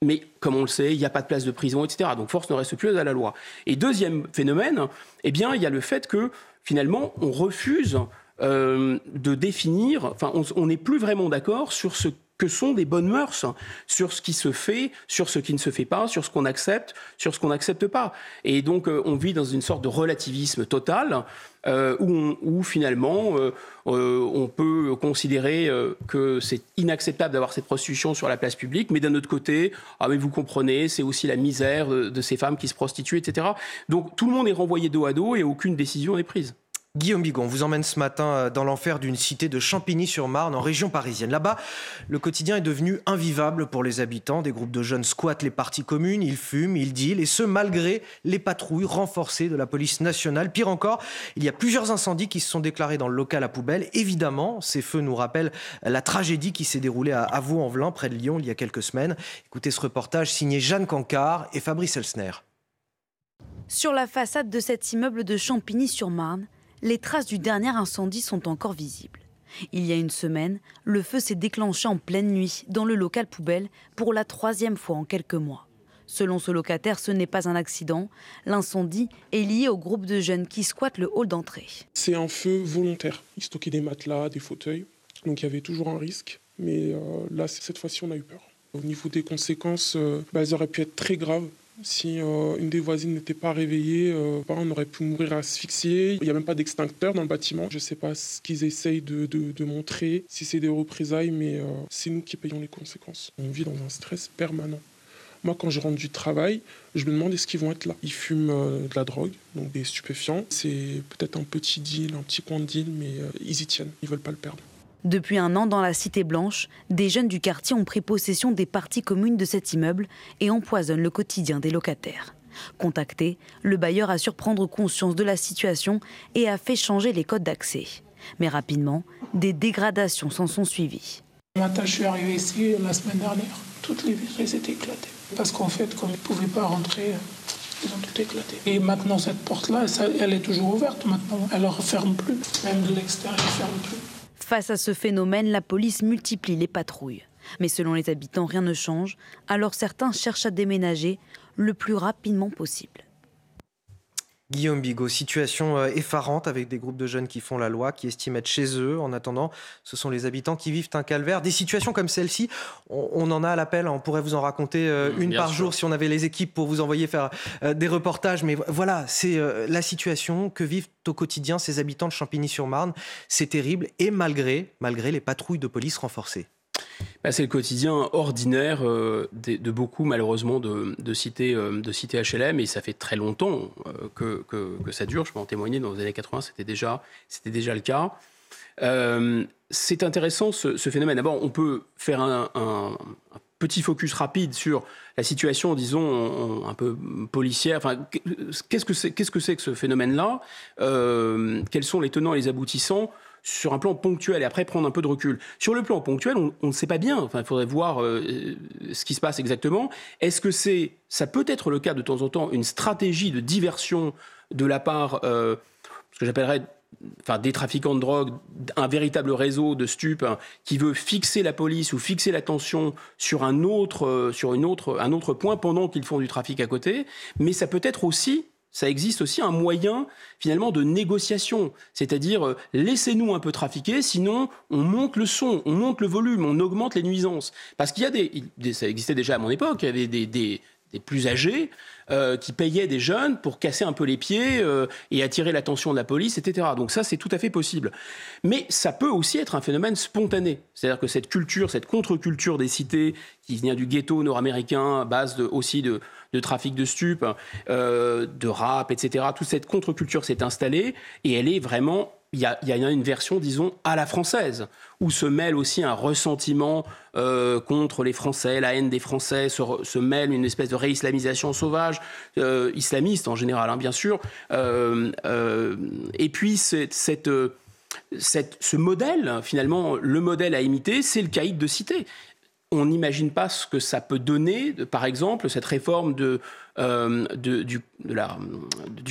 Mais comme on le sait, il n'y a pas de place de prison, etc. Donc force ne reste plus à la loi. Et deuxième phénomène, eh il y a le fait que finalement, on refuse euh, de définir, enfin, on n'est plus vraiment d'accord sur ce que sont des bonnes mœurs sur ce qui se fait, sur ce qui ne se fait pas, sur ce qu'on accepte, sur ce qu'on n'accepte pas. Et donc euh, on vit dans une sorte de relativisme total euh, où, finalement euh, on peut considérer que c'est inacceptable d'avoir cette prostitution sur la place publique, mais d'un autre côté, ah mais vous comprenez, c'est aussi la misère de ces femmes qui se prostituent, etc. Donc tout le monde est renvoyé dos à dos et aucune décision n'est prise. Guillaume Bigon vous emmène ce matin euh, dans l'enfer d'une cité de Champigny-sur-Marne, en région parisienne. Là-bas, le quotidien est devenu invivable pour les habitants. Des groupes de jeunes squattent les parties communes, ils fument, ils dealent, et ce, malgré les patrouilles renforcées de la police nationale. Pire encore, il y a plusieurs incendies qui se sont déclarés dans le local à poubelle. Évidemment, ces feux nous rappellent la tragédie qui s'est déroulée à Vaux-en-Velin, près de Lyon, il y a quelques semaines. Écoutez ce reportage signé Jeanne Cancard et Fabrice Elsner. Sur la façade de cet immeuble de Champigny-sur-Marne, les traces du dernier incendie sont encore visibles. Il y a une semaine, le feu s'est déclenché en pleine nuit dans le local poubelle pour la troisième fois en quelques mois. Selon ce locataire, ce n'est pas un accident. L'incendie est lié au groupe de jeunes qui squattent le hall d'entrée. C'est un feu volontaire. Ils stockaient des matelas, des fauteuils. Donc il y avait toujours un risque. Mais euh, là, cette fois-ci, on a eu peur. Au niveau des conséquences, euh, bah, elles auraient pu être très graves. Si euh, une des voisines n'était pas réveillée, euh, on aurait pu mourir asphyxié. Il n'y a même pas d'extincteur dans le bâtiment. Je ne sais pas ce qu'ils essayent de, montrer, si c'est des représailles, mais euh, c'est nous qui payons les conséquences. On vit dans un stress permanent. Moi, quand je rentre du travail, je me demande est-ce qu'ils vont être là? Ils fument de la drogue, donc des stupéfiants. C'est peut-être un petit deal, un petit coin de deal, mais ils y tiennent. Ils veulent pas le perdre. Depuis un an, dans la Cité Blanche, des jeunes du quartier ont pris possession des parties communes de cet immeuble et empoisonnent le quotidien des locataires. Contacté, le bailleur a surprendre conscience de la situation et a fait changer les codes d'accès. Mais rapidement, des dégradations s'en sont suivies. Matin, je suis arrivé ici la semaine dernière. Toutes les vitres étaient éclatées. Parce qu'en fait, comme ils ne pouvaient pas rentrer, ils ont tout éclaté. Et maintenant, cette porte-là, elle est toujours ouverte maintenant. Elle ne referme plus. Même de l'extérieur, elle ne ferme plus. Face à ce phénomène, la police multiplie les patrouilles. Mais selon les habitants, rien ne change, alors certains cherchent à déménager le plus rapidement possible. Guillaume Bigot, situation euh, effarante avec des groupes de jeunes qui font la loi, qui estiment être chez eux. En attendant, ce sont les habitants qui vivent un calvaire. Des situations comme celle-ci, on, en a à l'appel. On pourrait vous en raconter euh, mmh, une par jour si on avait les équipes pour vous envoyer faire euh, des reportages. Mais voilà, c'est la situation que vivent au quotidien ces habitants de Champigny-sur-Marne. C'est terrible et malgré, malgré les patrouilles de police renforcées. Bah, c'est le quotidien ordinaire euh, de, beaucoup, malheureusement, de, cités, euh, de cités HLM. Et ça fait très longtemps euh, que, ça dure. Je peux en témoigner. Dans les années 80, c'était déjà, le cas. c'est intéressant ce, phénomène. D'abord, on peut faire un, petit focus rapide sur la situation, disons, un peu policière. Enfin, qu'est-ce que, c'est que ce phénomène-là? Quels sont les tenants et les aboutissants? Sur un plan ponctuel et après prendre un peu de recul. Sur le plan ponctuel, on, ne sait pas bien. Enfin, il faudrait voir euh, ce qui se passe exactement. Est-ce que c'est, ça peut être le cas de temps en temps, une stratégie de diversion de la part, euh, ce que j'appellerais enfin, des trafiquants de drogue, un véritable réseau de stupes hein, qui veut fixer la police ou fixer l'attention sur un autre, euh, sur une autre, un autre point pendant qu'ils font du trafic à côté? Mais ça peut être aussi ça existe aussi un moyen finalement de négociation, c'est-à-dire euh, laissez-nous un peu trafiquer, sinon on monte le son, on monte le volume, on augmente les nuisances. Parce qu'il y a des, ça existait déjà à mon époque, il y avait des, plus âgés euh, qui payaient des jeunes pour casser un peu les pieds euh, et attirer l'attention de la police, etc. Donc ça, c'est tout à fait possible. Mais ça peut aussi être un phénomène spontané. C'est-à-dire que cette culture, cette contre-culture des cités qui vient du ghetto nord-américain, base aussi de, de trafic de stupes, euh, de rap, etc. Toute cette contre-culture s'est installée et elle est vraiment il y, a, une version, disons, à la française, où se mêle aussi un ressentiment euh, contre les Français, la haine des Français, se, mêle une espèce de réislamisation sauvage, euh, islamiste en général, hein, bien sûr. Et puis, cette, ce modèle, finalement, le modèle à imiter, c'est le caïd de cité on n'imagine pas ce que ça peut donner, par exemple, cette réforme euh, du,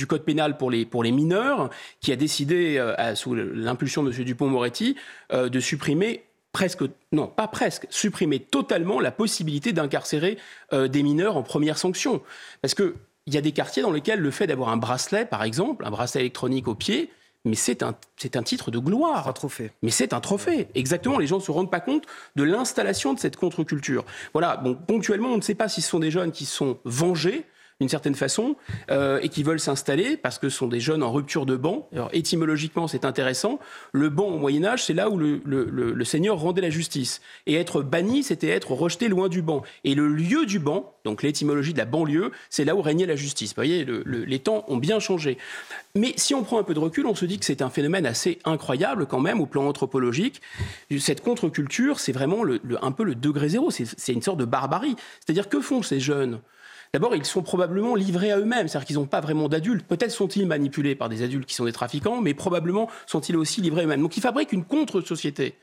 code pénal pour les, pour les mineurs, qui a décidé, euh, sous l'impulsion de M. Dupont-Moretti, euh, de supprimer presque, non pas presque, supprimer totalement la possibilité d'incarcérer des mineurs en première sanction. Parce qu'il y a des quartiers dans lesquels le fait d'avoir un bracelet, par exemple, un bracelet électronique au pied, mais c'est un, c'est un titre de gloire. Un trophée. Mais c'est un trophée. Exactement. Les gens ne se rendent pas compte de l'installation de cette contre-culture. Voilà. Bon, ponctuellement, on ne sait pas si ce sont des jeunes qui sont vengés d'une certaine façon, euh, et qui veulent s'installer parce que ce sont des jeunes en rupture de banc. Alors, étymologiquement, c'est intéressant. Le banc au Moyen Âge, c'est là où le, le, Seigneur rendait la justice. Et être banni, c'était être rejeté loin du banc. Et le lieu du banc, donc l'étymologie de la banlieue, c'est là où régnait la justice. Vous voyez, les temps ont bien changé. Mais si on prend un peu de recul, on se dit que c'est un phénomène assez incroyable quand même au plan anthropologique. Cette contre-culture, c'est vraiment un peu le degré zéro. C'est une sorte de barbarie. C'est-à-dire que font ces jeunes? D'abord, ils sont probablement livrés à eux-mêmes, c'est-à-dire qu'ils n'ont pas vraiment d'adultes. Peut-être sont-ils manipulés par des adultes qui sont des trafiquants, mais probablement sont-ils aussi livrés eux-mêmes. Donc ils fabriquent une contre-société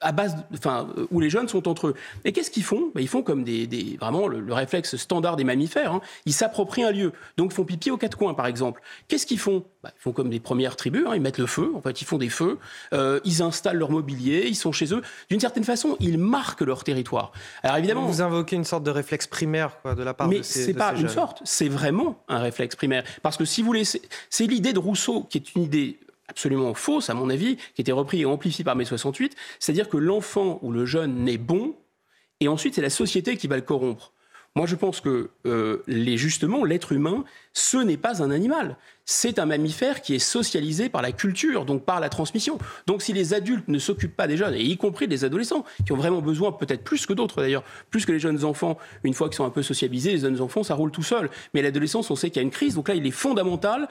à base, enfin, euh, où les jeunes sont entre eux. Et qu'est-ce qu'ils font? Ben, Ils font comme des, vraiment le, réflexe standard des mammifères. Hein. Ils s'approprient un lieu. Donc, ils font pipi aux quatre coins, par exemple. Qu'est-ce qu'ils font? Ben, Ils font comme des premières tribus. Hein. Ils mettent le feu. En fait, ils font des feux. Euh, ils installent leur mobilier. Ils sont chez eux. D'une certaine façon, ils marquent leur territoire. Alors évidemment, vous invoquez une sorte de réflexe primaire de la part mais de ces Mais c'est pas une sorte. C'est vraiment un réflexe primaire. Parce que si vous laissez, c'est l'idée de Rousseau qui est une idée absolument fausse, à mon avis, qui était repris et amplifié par mai 68, c'est-à-dire que l'enfant ou le jeune naît bon, et ensuite c'est la société qui va le corrompre. Moi, je pense que euh, justement, l'être humain, ce n'est pas un animal. C'est un mammifère qui est socialisé par la culture, donc par la transmission. Donc, si les adultes ne s'occupent pas des jeunes, et y compris des adolescents, qui ont vraiment besoin, peut-être plus que d'autres d'ailleurs, plus que les jeunes enfants, une fois qu'ils sont un peu socialisés, les jeunes enfants, ça roule tout seul. Mais l'adolescence, on sait qu'il y a une crise. Donc là, il est fondamental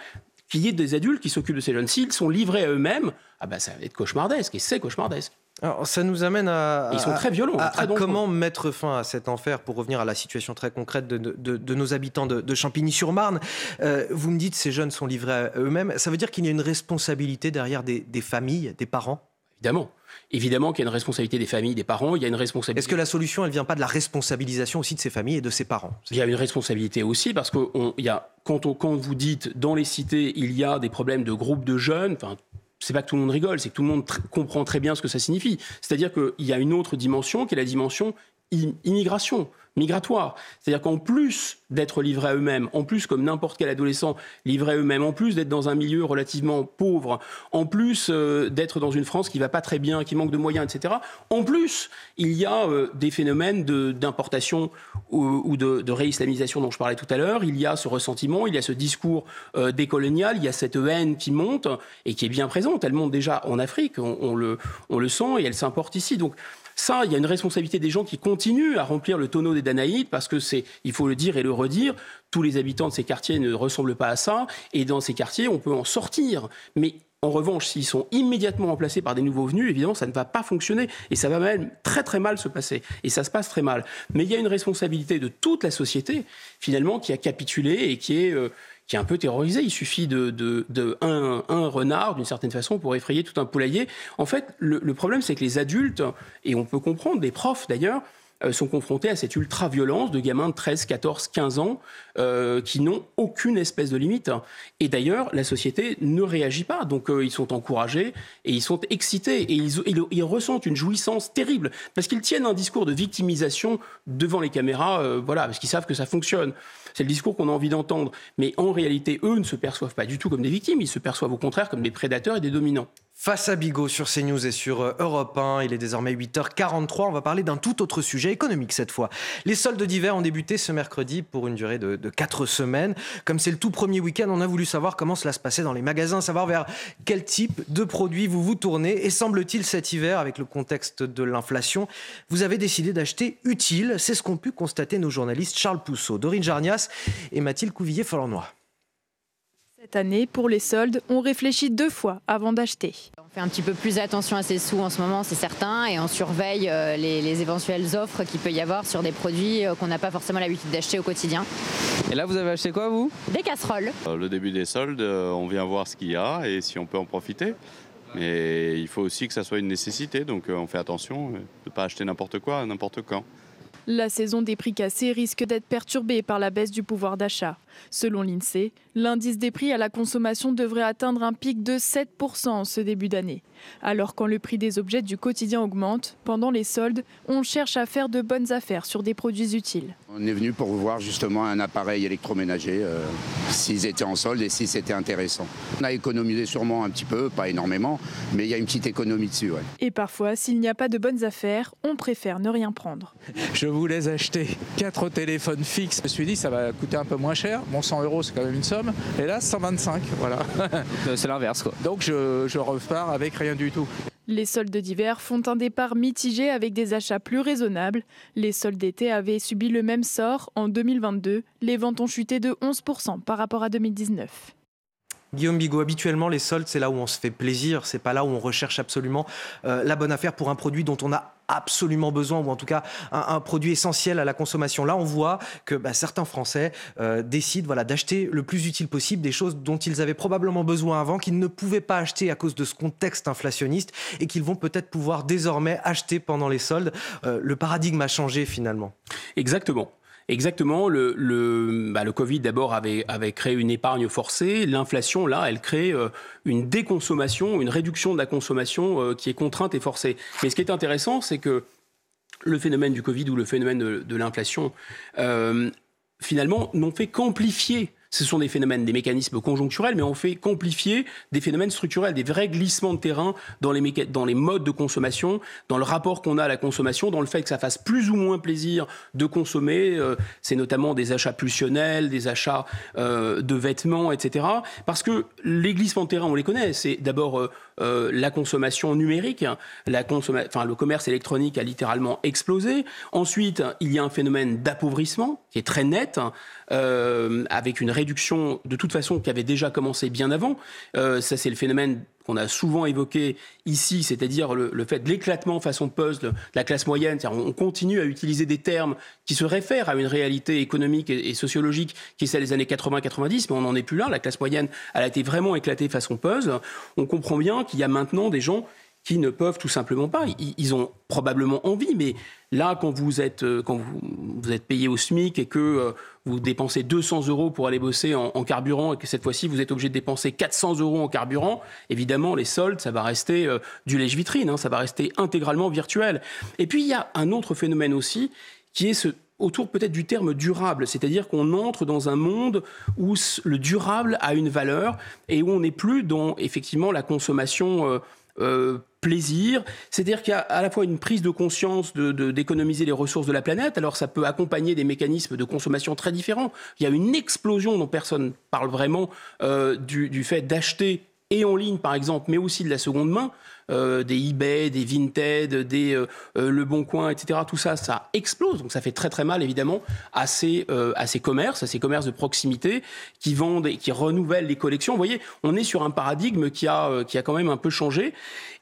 qu'il y ait des adultes qui s'occupent de ces jeunes. S'ils sont livrés à eux-mêmes, ah ben ça va être cauchemardesque, et c'est cauchemardesque. Alors, ça nous amène à. Ils sont très violents. À, comment mettre fin à cet enfer pour revenir à la situation très concrète de, nos habitants de, Champigny-sur-Marne euh, Vous me dites ces jeunes sont livrés à eux-mêmes. Ça veut dire qu'il y a une responsabilité derrière des, des familles, des parents? Évidemment. Évidemment qu'il y a une responsabilité des familles, des parents, il y a une responsabilité. Est-ce que la solution, elle vient pas de la responsabilisation aussi de ces familles et de ces parents? Il y a une responsabilité aussi parce que il y a, quand, quand vous dites dans les cités, il y a des problèmes de groupes de jeunes, enfin, c'est pas que tout le monde rigole, c'est que tout le monde comprend très bien ce que ça signifie. C'est-à-dire qu'il y a une autre dimension qui est la dimension immigration migratoire. C'est-à-dire qu'en plus d'être livrés à eux-mêmes, en plus comme n'importe quel adolescent livré à eux-mêmes, en plus d'être dans un milieu relativement pauvre, en plus euh, d'être dans une France qui va pas très bien, qui manque de moyens, etc. En plus, il y a euh, des phénomènes d'importation ou, de, réislamisation dont je parlais tout à l'heure. Il y a ce ressentiment, il y a ce discours euh, décolonial, il y a cette haine qui monte et qui est bien présente. Elle monte déjà en Afrique, on, on le, on le sent et elle s'importe ici. Donc ça, il y a une responsabilité des gens qui continuent à remplir le tonneau des Danaïdes parce que c'est, il faut le dire et le redire, tous les habitants de ces quartiers ne ressemblent pas à ça et dans ces quartiers, on peut en sortir. Mais en revanche, s'ils sont immédiatement remplacés par des nouveaux venus, évidemment, ça ne va pas fonctionner et ça va même très très mal se passer. Et ça se passe très mal. Mais il y a une responsabilité de toute la société, finalement, qui a capitulé et qui est, euh, qui est un peu terrorisé. Il suffit de, de, un, renard, d'une certaine façon, pour effrayer tout un poulailler. En fait, le, le problème, c'est que les adultes, et on peut comprendre, des profs d'ailleurs, sont confrontés à cette ultra-violence de gamins de 13, 14, 15 ans euh, qui n'ont aucune espèce de limite. Et d'ailleurs, la société ne réagit pas. Donc, euh, ils sont encouragés et ils sont excités et ils, ils, ressentent une jouissance terrible parce qu'ils tiennent un discours de victimisation devant les caméras, voilà, parce qu'ils savent que ça fonctionne. C'est le discours qu'on a envie d'entendre. Mais en réalité, eux ne se perçoivent pas du tout comme des victimes, ils se perçoivent au contraire comme des prédateurs et des dominants. Face à Bigot sur CNews et sur euh, Europe 1, il est désormais 8h43. On va parler d'un tout autre sujet économique cette fois. Les soldes d'hiver ont débuté ce mercredi pour une durée de, 4 semaines. Comme c'est le tout premier week-end, on a voulu savoir comment cela se passait dans les magasins, savoir vers quel type de produits vous vous tournez. Et semble-t-il cet hiver, avec le contexte de l'inflation, vous avez décidé d'acheter utile. C'est ce qu'ont pu constater nos journalistes Charles Pousseau, Dorine Jarnias et Mathilde Couvillier-Folornois. Cette année, pour les soldes, on réfléchit deux fois avant d'acheter. On fait un petit peu plus attention à ses sous en ce moment, c'est certain, et on surveille euh, les, éventuelles offres qu'il peut y avoir sur des produits euh, qu'on n'a pas forcément l'habitude d'acheter au quotidien. Et là, vous avez acheté quoi, vous? Des casseroles. Euh, le début des soldes, on vient voir ce qu'il y a et si on peut en profiter. Mais il faut aussi que ça soit une nécessité, donc on fait attention de ne pas acheter n'importe quoi, n'importe quand. La saison des prix cassés risque d'être perturbée par la baisse du pouvoir d'achat. Selon l'INSEE, l'indice des prix à la consommation devrait atteindre un pic de 7% en ce début d'année. Alors quand le prix des objets du quotidien augmente, pendant les soldes, on cherche à faire de bonnes affaires sur des produits utiles. On est venu pour voir justement un appareil électroménager, euh, s'ils étaient en solde et si c'était intéressant. On a économisé sûrement un petit peu, pas énormément, mais il y a une petite économie dessus. Et parfois, s'il n'y a pas de bonnes affaires, on préfère ne rien prendre. Je voulais acheter quatre téléphones fixes. Je me suis dit ça va coûter un peu moins cher. Bon, 100 euros, c'est quand même une somme. Et là, 125, voilà. c'est l'inverse, quoi. Donc je, je repars avec rien du tout. Les soldes d'hiver font un départ mitigé avec des achats plus raisonnables. Les soldes d'été avaient subi le même sort en 2022. Les ventes ont chuté de 11% par rapport à 2019. Guillaume Bigot, habituellement, les soldes, c'est là où on se fait plaisir, c'est pas là où on recherche absolument euh, la bonne affaire pour un produit dont on a absolument besoin, ou en tout cas un, produit essentiel à la consommation. Là, on voit que bah, certains Français euh, décident voilà, d'acheter le plus utile possible des choses dont ils avaient probablement besoin avant, qu'ils ne pouvaient pas acheter à cause de ce contexte inflationniste, et qu'ils vont peut-être pouvoir désormais acheter pendant les soldes. Euh, le paradigme a changé finalement. Exactement. Exactement. Bah, le Covid, d'abord, avait, avait créé une épargne forcée. L'inflation, là, elle crée euh, une déconsommation, une réduction de la consommation euh, qui est contrainte et forcée. Mais ce qui est intéressant, c'est que le phénomène du Covid ou le phénomène de, l'inflation, euh, finalement, n'ont fait qu'amplifier ce sont des phénomènes, des mécanismes conjoncturels, mais on fait qu'amplifier des phénomènes structurels, des vrais glissements de terrain dans les, modes de consommation, dans le rapport qu'on a à la consommation, dans le fait que ça fasse plus ou moins plaisir de consommer. Euh, c'est notamment des achats pulsionnels, des achats euh, de vêtements, etc. Parce que les glissements de terrain, on les connaît. C'est d'abord euh, la consommation numérique. Enfin, le commerce électronique a littéralement explosé. Ensuite, il y a un phénomène d'appauvrissement qui est très net. Euh, avec une réduction de toute façon qui avait déjà commencé bien avant. Euh, ça, c'est le phénomène qu'on a souvent évoqué ici, c'est-à-dire le, fait de l'éclatement façon puzzle de la classe moyenne. On continue à utiliser des termes qui se réfèrent à une réalité économique et, sociologique qui est celle des années 80-90, mais on n'en est plus là. La classe moyenne, elle a été vraiment éclatée façon puzzle. On comprend bien qu'il y a maintenant des gens qui ne peuvent tout simplement pas. Ils, ont probablement envie, mais là, quand vous êtes, euh, quand vous, êtes payé au SMIC et que euh, vous dépensez 200 euros pour aller bosser en, carburant et que cette fois-ci vous êtes obligé de dépenser 400 euros en carburant, évidemment, les soldes, ça va rester euh, du lèche-vitrine, hein, ça va rester intégralement virtuel. Et puis, il y a un autre phénomène aussi qui est autour peut-être du terme durable, c'est-à-dire qu'on entre dans un monde où le durable a une valeur et où on n'est plus dans effectivement la consommation plaisir. C'est-à-dire qu'il y a à la fois une prise de conscience d'économiser les ressources de la planète, alors ça peut accompagner des mécanismes de consommation très différents. Il y a une explosion dont personne parle vraiment euh, du, fait d'acheter et en ligne par exemple, mais aussi de la seconde main, euh, des eBay, des Vinted, des euh, euh, Le Bon Coin, etc. Tout ça, ça explose. Donc ça fait très très mal évidemment à ces, à ces commerces, à ces commerces de proximité qui vendent et qui renouvellent les collections. Vous voyez, on est sur un paradigme qui a, qui a quand même un peu changé.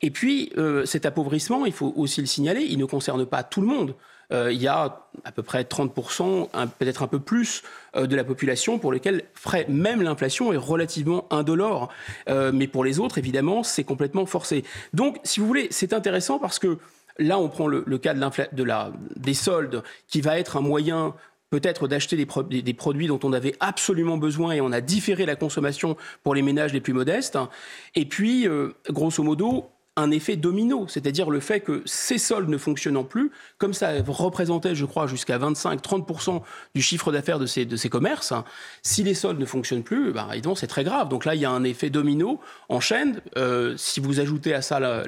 Et puis cet appauvrissement, il faut aussi le signaler, il ne concerne pas tout le monde. Euh, il y a à peu près 30%, peut-être un peu plus, euh, de la population pour lesquels même l'inflation est relativement indolore. Euh, mais pour les autres, évidemment, c'est complètement forcé. Donc, si vous voulez, c'est intéressant parce que là, on prend le, cas de, la, des soldes, qui va être un moyen peut-être d'acheter des, produits dont on avait absolument besoin et on a différé la consommation pour les ménages les plus modestes. Et puis, grosso modo, un effet domino, c'est-à-dire le fait que ces soldes ne fonctionnant plus, comme ça représentait, je crois, jusqu'à 25-30% du chiffre d'affaires de ces, commerces, hein, si les soldes ne fonctionnent plus, bah, c'est très grave. Donc là, il y a un effet domino en chaîne. Euh, si vous ajoutez à ça la,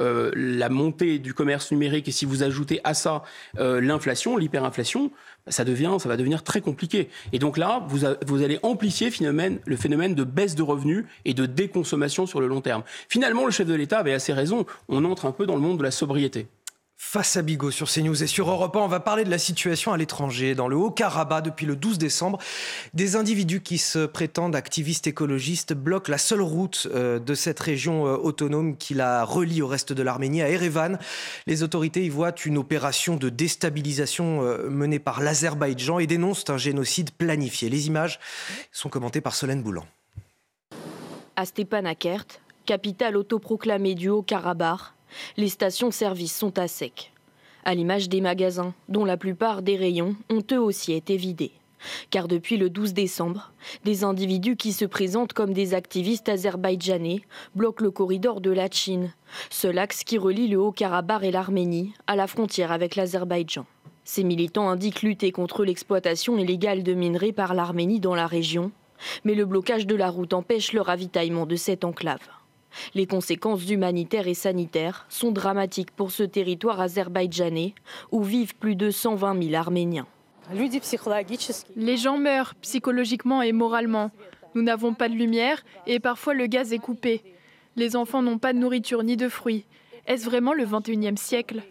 euh, la montée du commerce numérique et si vous ajoutez à ça euh, l'inflation, l'hyperinflation, ça, devient, ça va devenir très compliqué. Et donc là, vous, allez amplifier le phénomène de baisse de revenus et de déconsommation sur le long terme. Finalement, le chef de l'État avait assez raison. On entre un peu dans le monde de la sobriété. Face à Bigot sur CNews et sur Europe 1, on va parler de la situation à l'étranger. Dans le Haut-Karabakh, depuis le 12 décembre, des individus qui se prétendent activistes écologistes bloquent la seule route euh, de cette région euh, autonome qui la relie au reste de l'Arménie, à Erevan. Les autorités y voient une opération de déstabilisation euh, menée par l'Azerbaïdjan et dénoncent un génocide planifié. Les images sont commentées par Solène Boulan. À Stepanakert, capitale autoproclamée du Haut-Karabakh, les stations-service sont à sec. À l'image des magasins, dont la plupart des rayons ont eux aussi été vidés. Car depuis le 12 décembre, des individus qui se présentent comme des activistes azerbaïdjanais bloquent le corridor de la Chine, seul axe qui relie le Haut-Karabakh et l'Arménie à la frontière avec l'Azerbaïdjan. Ces militants indiquent lutter contre l'exploitation illégale de minerais par l'Arménie dans la région, mais le blocage de la route empêche le ravitaillement de cette enclave. Les conséquences humanitaires et sanitaires sont dramatiques pour ce territoire azerbaïdjanais où vivent plus de 120 000 Arméniens. Les gens meurent psychologiquement et moralement. Nous n'avons pas de lumière et parfois le gaz est coupé. Les enfants n'ont pas de nourriture ni de fruits. Est-ce vraiment le 21e siècle?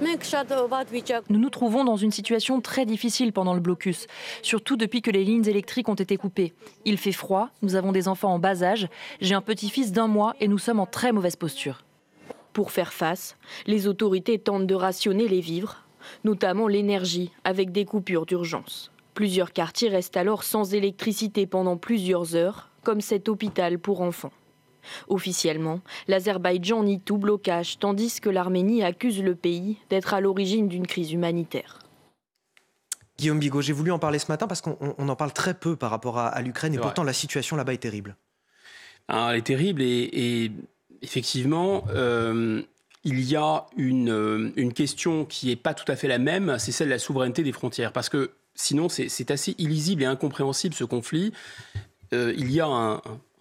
Nous nous trouvons dans une situation très difficile pendant le blocus, surtout depuis que les lignes électriques ont été coupées. Il fait froid, nous avons des enfants en bas âge, j'ai un petit-fils d'un mois et nous sommes en très mauvaise posture. Pour faire face, les autorités tentent de rationner les vivres, notamment l'énergie, avec des coupures d'urgence. Plusieurs quartiers restent alors sans électricité pendant plusieurs heures, comme cet hôpital pour enfants. Officiellement, l'Azerbaïdjan nie tout blocage, tandis que l'Arménie accuse le pays d'être à l'origine d'une crise humanitaire. Guillaume Bigot, j'ai voulu en parler ce matin parce qu'on en parle très peu par rapport à, l'Ukraine et pourtant la situation là-bas est terrible. elle est terrible et, effectivement, euh, il y a une, euh, une question qui n'est pas tout à fait la même, c'est celle de la souveraineté des frontières. Parce que sinon, c'est assez illisible et incompréhensible ce conflit. Euh, il y a un,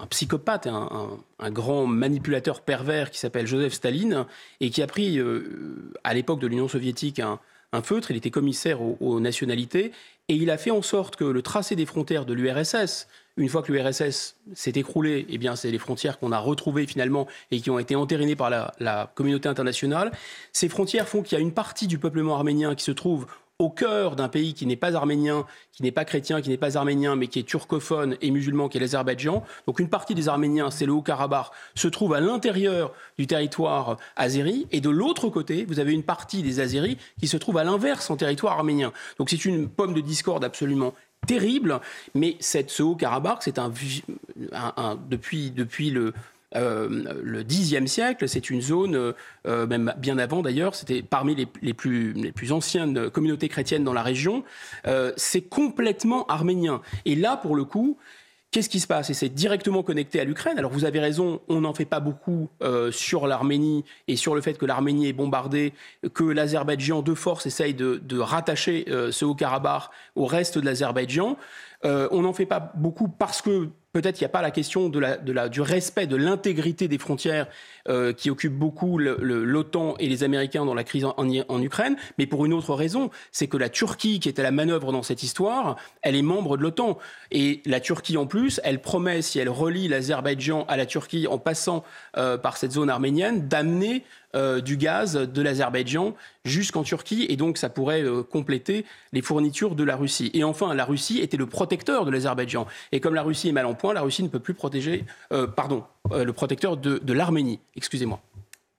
psychopathe, un, grand manipulateur pervers qui s'appelle Joseph Staline et qui a pris, euh, à l'époque de l'Union soviétique, un, feutre. Il était commissaire aux, nationalités et il a fait en sorte que le tracé des frontières de l'URSS, une fois que l'URSS s'est écroulé, eh bien, c'est les frontières qu'on a retrouvées finalement et qui ont été entérinées par la, la communauté internationale. Ces frontières font qu'il y a une partie du peuplement arménien qui se trouve au cœur d'un pays qui n'est pas arménien, qui n'est pas chrétien, qui n'est pas arménien, mais qui est turcophone et musulman, qui est l'Azerbaïdjan. Donc une partie des Arméniens, c'est le Haut-Karabakh, se trouve à l'intérieur du territoire azéri. Et de l'autre côté, vous avez une partie des Azéris qui se trouve à l'inverse en territoire arménien. Donc c'est une pomme de discorde absolument terrible. Mais cette, ce Haut-Karabakh, c'est un, depuis, depuis le, euh, le Xe siècle, c'est une zone, euh, euh, même bien avant d'ailleurs, c'était parmi les, plus, anciennes communautés chrétiennes dans la région. c'est complètement arménien. Et là, pour le coup, Qu'est-ce qui se passe? Et c'est directement connecté à l'Ukraine. Alors vous avez raison, on n'en fait pas beaucoup sur l'Arménie et sur le fait que l'Arménie est bombardée, que l'Azerbaïdjan de force essaye de rattacher ce Haut-Karabakh au reste de l'Azerbaïdjan. on n'en fait pas beaucoup parce que Peut-être qu'il n'y a pas la question de la, du respect de l'intégrité des frontières euh, qui occupe beaucoup l'OTAN et les Américains dans la crise en, Ukraine, mais pour une autre raison, c'est que la Turquie, qui est à la manœuvre dans cette histoire, elle est membre de l'OTAN. Et la Turquie, en plus, elle promet, si elle relie l'Azerbaïdjan à la Turquie en passant euh, par cette zone arménienne, d'amener euh, du gaz de l'Azerbaïdjan jusqu'en Turquie et donc ça pourrait compléter les fournitures de la Russie. Et enfin, la Russie était le protecteur de l'Azerbaïdjan. Et comme la Russie est mal en point, la Russie ne peut plus protéger, euh, pardon, le protecteur de, l'Arménie. Excusez-moi.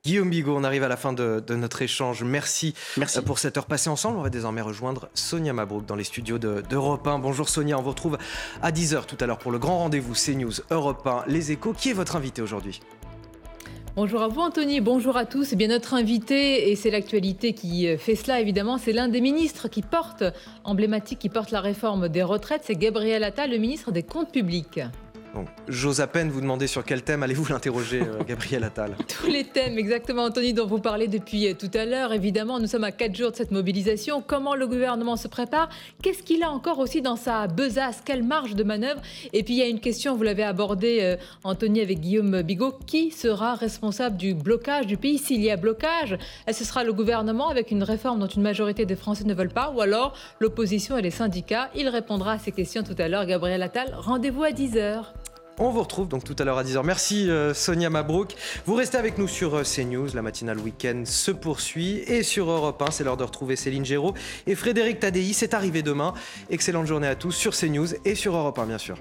Guillaume Bigot, on arrive à la fin de, notre échange. Merci, Merci, pour cette heure passée ensemble. On va désormais rejoindre Sonia Mabrouk dans les studios d'Europe 1. Bonjour Sonia, on vous retrouve à 10h tout à l'heure pour le grand rendez-vous CNews Europe 1, Les Échos. Qui est votre invité aujourd'hui? Bonjour à vous Anthony, bonjour à tous. Eh bien notre invité, et c'est l'actualité qui euh, fait cela évidemment, c'est l'un des ministres qui porte, emblématique, qui porte la réforme des retraites, c'est Gabriel Attal, le ministre des Comptes publics. J'ose à peine vous demander sur quel thème allez-vous l'interroger, euh, Gabriel Attal Tous les thèmes, exactement, Anthony, dont vous parlez depuis euh, tout à l'heure. Évidemment, nous sommes à quatre jours de cette mobilisation. Comment le gouvernement se prépare? Qu'est-ce qu'il a encore aussi dans sa besace? Quelle marge de manœuvre? Et puis, il y a une question, vous l'avez abordée, euh, Anthony, avec Guillaume Bigot. Qui sera responsable du blocage du pays? S'il y a blocage, ce sera le gouvernement avec une réforme dont une majorité des Français ne veulent pas? Ou alors l'opposition et les syndicats? Il répondra à ces questions tout à l'heure. Gabriel Attal, rendez-vous à 10h. On vous retrouve donc tout à l'heure à 10h. Merci euh, Sonia Mabrouk. Vous restez avec nous sur euh, CNews. La matinale week-end se poursuit. Et sur Europe 1, c'est l'heure de retrouver Céline Géraud et Frédéric Tadei. C'est arrivé demain. Excellente journée à tous sur CNews et sur Europe 1, bien sûr.